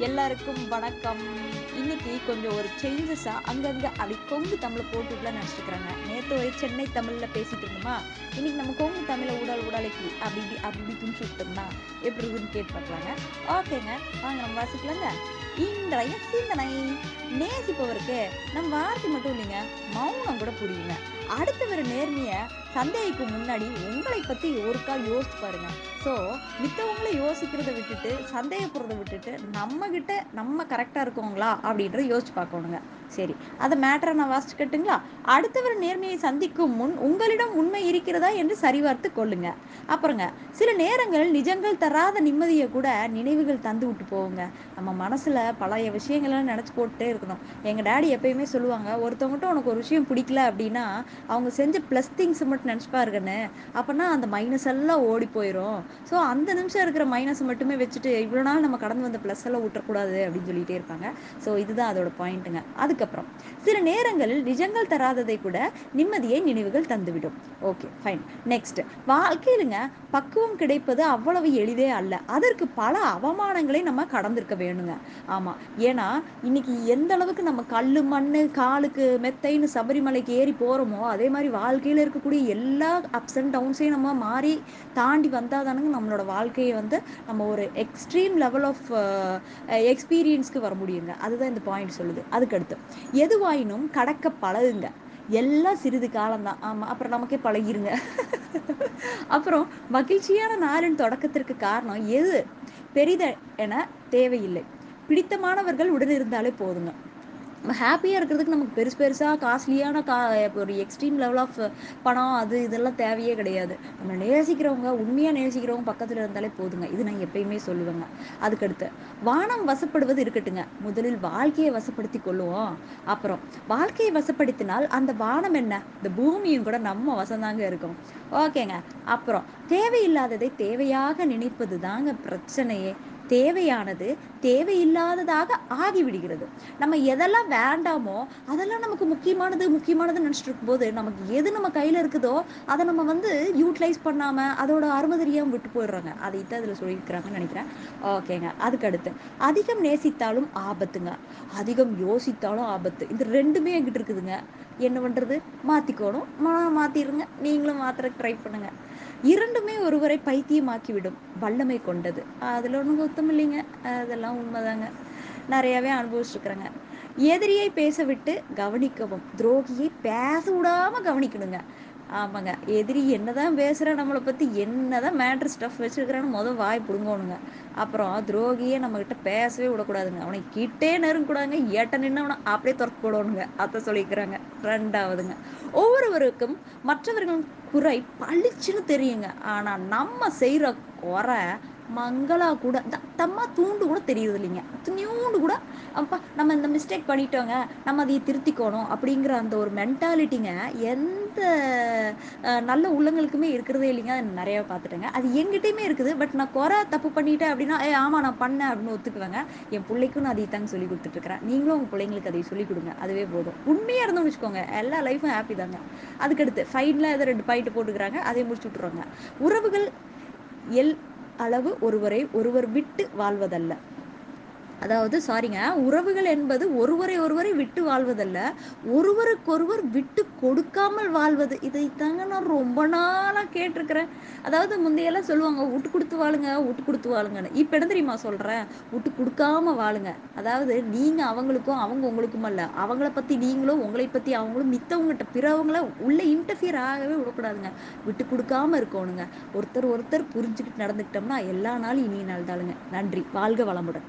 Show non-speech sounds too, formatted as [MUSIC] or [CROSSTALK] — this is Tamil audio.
எல்லாருக்கும் வணக்கம். இன்னைக்கு கொஞ்சம் ஒரு சேஞ்சஸாக அங்கங்கே அப்படி கொங்கு தமிழை போட்டுக்கலாம் நினச்சிக்கிறாங்க நேற்று ஒரு சென்னை தமிழில் பேசிட்டு இருந்தோமா? இன்னைக்கு நம்ம கொங்கு தமிழை உடல் உடலைக்கு அப்படி அப்படி துணிச்சு விட்டோம்னா எப்படி இருக்குன்னு கேட்டு பார்க்கலாங்க. ஓகேங்க வாங்க நம்ம வாசிக்கலாங்க. இன்றைய சிந்தனை நேசிப்பவருக்கு நம் வார்த்தை மட்டும் இல்லைங்க மௌனம் கூட புரியுங்க. அடுத்தவர் நேர்மையை சந்தேகிக்கும் முன்னாடி உங்களை பற்றி ஒருக்கா யோசிச்சு பாருங்க. ஸோ மித்தவங்கள யோசிக்கிறத விட்டுட்டு சந்தேகப்படுறத விட்டுட்டு நம்மக்கிட்ட நம்ம கரெக்டாக இருக்கோங்களா அப்படின்றத யோசிச்சு பார்க்கணுங்க. சரி அதை மேட்டரை நான் வாசிச்சுக்கட்டுங்களா அடுத்தவர் நேர்மையை சந்திக்கும் முன் உங்களிடம் உண்மை இருக்கிறதா என்று சரிபார்த்து கொள்ளுங்க. அப்புறங்க சில நேரங்கள் நிஜங்கள் தராத நிம்மதியை கூட நினைவுகள் தந்து விட்டு போவோங்க நம்ம மனசில் பழைய விஷயங்கள்லாம் நினச்சி போட்டுட்டே இருக்கணும். எங்கள் டேடி எப்பயுமே சொல்லுவாங்க ஒருத்தவங்ககிட்ட உனக்கு ஒரு விஷயம் பிடிக்கல அப்படின்னா அவங்க செஞ்ச ப்ளஸ் திங்ஸ் மட்டும் நினச்சி பாருங்கன்னு அப்போனா அந்த மைனஸ் எல்லாம் ஓடி போயிடும் ஸோ அந்த நிமிஷம் இருக்கிற மைனஸ் மட்டுமே வச்சுட்டு இவ்வளோ நாள் நம்ம கடந்து வந்த ப்ளஸ் எல்லாம் விட்டுறக்கூடாது அப்படின்னு சொல்லிகிட்டே இருப்பாங்க. ஸோ இதுதான் அதோட பாயிண்ட்டுங்க அதுக்கப்புறம் சில நேரங்களில் நிஜங்கள் தராததை கூட நிம்மதியை நினைவுகள் தந்துவிடும். ஓகே ஃபைன் நெக்ஸ்ட் வாழ்க்கையிலுங்க பக்குவம் கிடைப்பது அவ்வளவு எளிதே அல்ல. அதற்கு பல அவமானங்களை நம்ம கடந்திருக்க வேணுங்க. ஆமாம் ஏன்னா இன்னைக்கு எந்த அளவுக்கு நம்ம கல் மண் காலுக்கு மெத்தைன்னு சபரிமலைக்கு ஏறி போகிறோமோ அதே மாதிரி வாழ்க்கையில் இருக்கக்கூடிய எல்லா அப்ஸ் அண்ட் டவுன்ஸையும் நம்ம மாறி தாண்டி வந்தால் தானுங்க நம்மளோட வாழ்க்கையை வந்து நம்ம ஒரு எக்ஸ்ட்ரீம் லெவல் ஆஃப் எக்ஸ்பீரியன்ஸ்க்கு வர முடியுங்க. அதுதான் இந்த பாயிண்ட் சொல்லுது. அதுக்கடுத்து எதுவாயினும் கடக்க பழகுங்க. எல்லாம் சிறிது காலம்தான். ஆமாம் அப்புறம் நமக்கே பழகிருங்க. [LAUGHS] அப்புறம் மகிழ்ச்சியான நாளின் தொடக்கத்திற்கு காரணம் எது? பெரித என தேவையில்லை. பிடித்தமானவர்கள் உடன் இருந்தாலே போதுங்க. ஹாப்பியாக இருக்கிறதுக்கு நமக்கு பெருசு பெருசாக காஸ்ட்லியான கா இப்போ ஒரு எக்ஸ்ட்ரீம் லெவல் ஆஃப் பணம் அது இதெல்லாம் தேவையே கிடையாது. நம்ம நேசிக்கிறவங்க உண்மையாக நேசிக்கிறவங்க பக்கத்தில் இருந்தாலே போதுங்க. இது நான் எப்பயுமே சொல்லுவேங்க. அதுக்கடுத்து வானம் வசப்படுவது இருக்கட்டுங்க. முதலில் வாழ்க்கையை வசப்படுத்தி கொள்ளுவோம் அப்புறம் வாழ்க்கையை வசப்படுத்தினால் அந்த வானம் என்ன? இந்த பூமியும் கூட நம்ம வசந்தாங்க இருக்கும். ஓகேங்க. அப்புறம் தேவையில்லாததை தேவையாக நினைப்பது தாங்க பிரச்சனையே. தேவையானது தேவையில்லாததாக ஆகிவிடுகிறது. நம்ம எதெல்லாம் வேண்டாமோ அதெல்லாம் நமக்கு முக்கியமானது முக்கியமானது நினச்சிட்டு இருக்கும்போது நமக்கு எது நம்ம கையில் இருக்குதோ அதை நம்ம வந்து யூட்டிலைஸ் பண்ணாமல் அதோட அருமை தெரியாமல் விட்டு போயிடுறாங்க. அதை தான் இதில் சொல்லியிருக்கிறாங்கன்னு நினைக்கிறேன். ஓகேங்க. அதுக்கடுத்து அதிகம் நேசித்தாலும் ஆபத்துங்க. அதிகம் யோசித்தாலும் ஆபத்து. இது ரெண்டுமே என்கிட்ட இருக்குதுங்க. என்ன பண்ணுறது மாற்றிக்கணும் மாற்றிடுங்க நீங்களும் மாத்திர ட்ரை பண்ணுங்கள் இரண்டுமே ஒருவரை பைத்தியமாக்கிவிடும் வல்லமை கொண்டது. அதில் ஒன்றும் குத்தம் இல்லைங்க. அதெல்லாம் உண்மைதாங்க. நிறையாவே அனுபவிச்சிருக்கிறேங்க. எதிரியை பேச விட்டு கவனிக்கவும். துரோகியை பேச விடாம கவனிக்கணுங்க. ஆமாங்க. எதிரி என்னதான் பேசுகிற நம்மளை பற்றி என்னதான் மேட்ரு ஸ்டஃப் வச்சுருக்கிறான்னு முதல் வாய் பிடுங்கணுங்க. அப்புறம் துரோகியே நம்மக்கிட்ட பேசவே விடக்கூடாதுங்க. அவனை கிட்டே நெருங்கக்கூடாதுங்க. ஏட்ட அவனை அப்படியே துரத்து போடணுங்க அதை சொல்லிக்கிறாங்க. ரெண்டாவதுங்க. ஒவ்வொருவருக்கும் மற்றவர்களின் குறை பளிச்சுன்னு தெரியுங்க. ஆனால் நம்ம செய்கிற குறை மங்களா கூட தட்டமா தூண்டு கூட தெரியுது இல்லைங்க. துணியூண்டு கூட அப்பா நம்ம இந்த மிஸ்டேக் பண்ணிட்டோங்க. நம்ம அதை திருத்திக்கணும் அப்படிங்கிற அந்த ஒரு மென்டாலிட்டிங்க எந்த நல்ல உள்ளங்களுக்குமே இருக்கிறதே இல்லைங்க. அதை நிறையா பார்த்துட்டேங்க. அது எங்கிட்டையுமே இருக்குது. பட் நான் குறை தப்பு பண்ணிட்டேன் அப்படின்னா ஏ ஆமாம் நான் பண்ணேன் அப்படின்னு ஒத்துக்குவேங்க. என் பிள்ளைக்கும் நான் அதை தாங்க சொல்லி கொடுத்துட்ருக்கிறேன். நீங்களும் உங்கள் பிள்ளைங்களுக்கு அதை சொல்லிக் கொடுங்க. அதுவே போதும். உண்மையாக இருந்தோம்னு வச்சுக்கோங்க. எல்லா லைஃப்பும் ஹாப்பி தாங்க. அதுக்கடுத்து ஃபைனில் ஏதோ ரெண்டு பாயிண்ட் போட்டுக்கிறாங்க. அதை முடிச்சு விட்ருவாங்க உறவுகள் எல் அளவு ஒருவரை ஒருவர் விட்டு வாழ்வதல்ல. அதாவது சாரிங்க உறவுகள் என்பது ஒருவரை ஒருவரை விட்டு வாழ்வதல்ல. ஒருவருக்கொருவர் விட்டு கொடுக்காமல் வாழ்வது. இதை தாங்க நான் ரொம்ப நாளாக கேட்டிருக்கிறேன். அதாவது முந்தையெல்லாம் சொல்லுவாங்க விட்டு கொடுத்து வாழுங்க விட்டு கொடுத்து வாழுங்கன்னு. இப்போ என்ன தெரியுமா சொல்கிறேன் விட்டு கொடுக்காம வாழுங்க. அதாவது நீங்கள் அவங்களுக்கும் அவங்க உங்களுக்கும் அல்ல. அவங்கள பற்றி நீங்களும் உங்களை பற்றி அவங்களும் மித்தவங்ககிட்ட பிறவங்கள உள்ளே இன்டர்ஃபியர் ஆகவே விடக்கூடாதுங்க. விட்டு கொடுக்காம இருக்கணுங்க. ஒருத்தர் ஒருத்தர் புரிஞ்சுக்கிட்டு நடந்துக்கிட்டோம்னா எல்லா நாளும் இனிய நாள் தாளுங்க. நன்றி. வாழ்க வளமுடன்.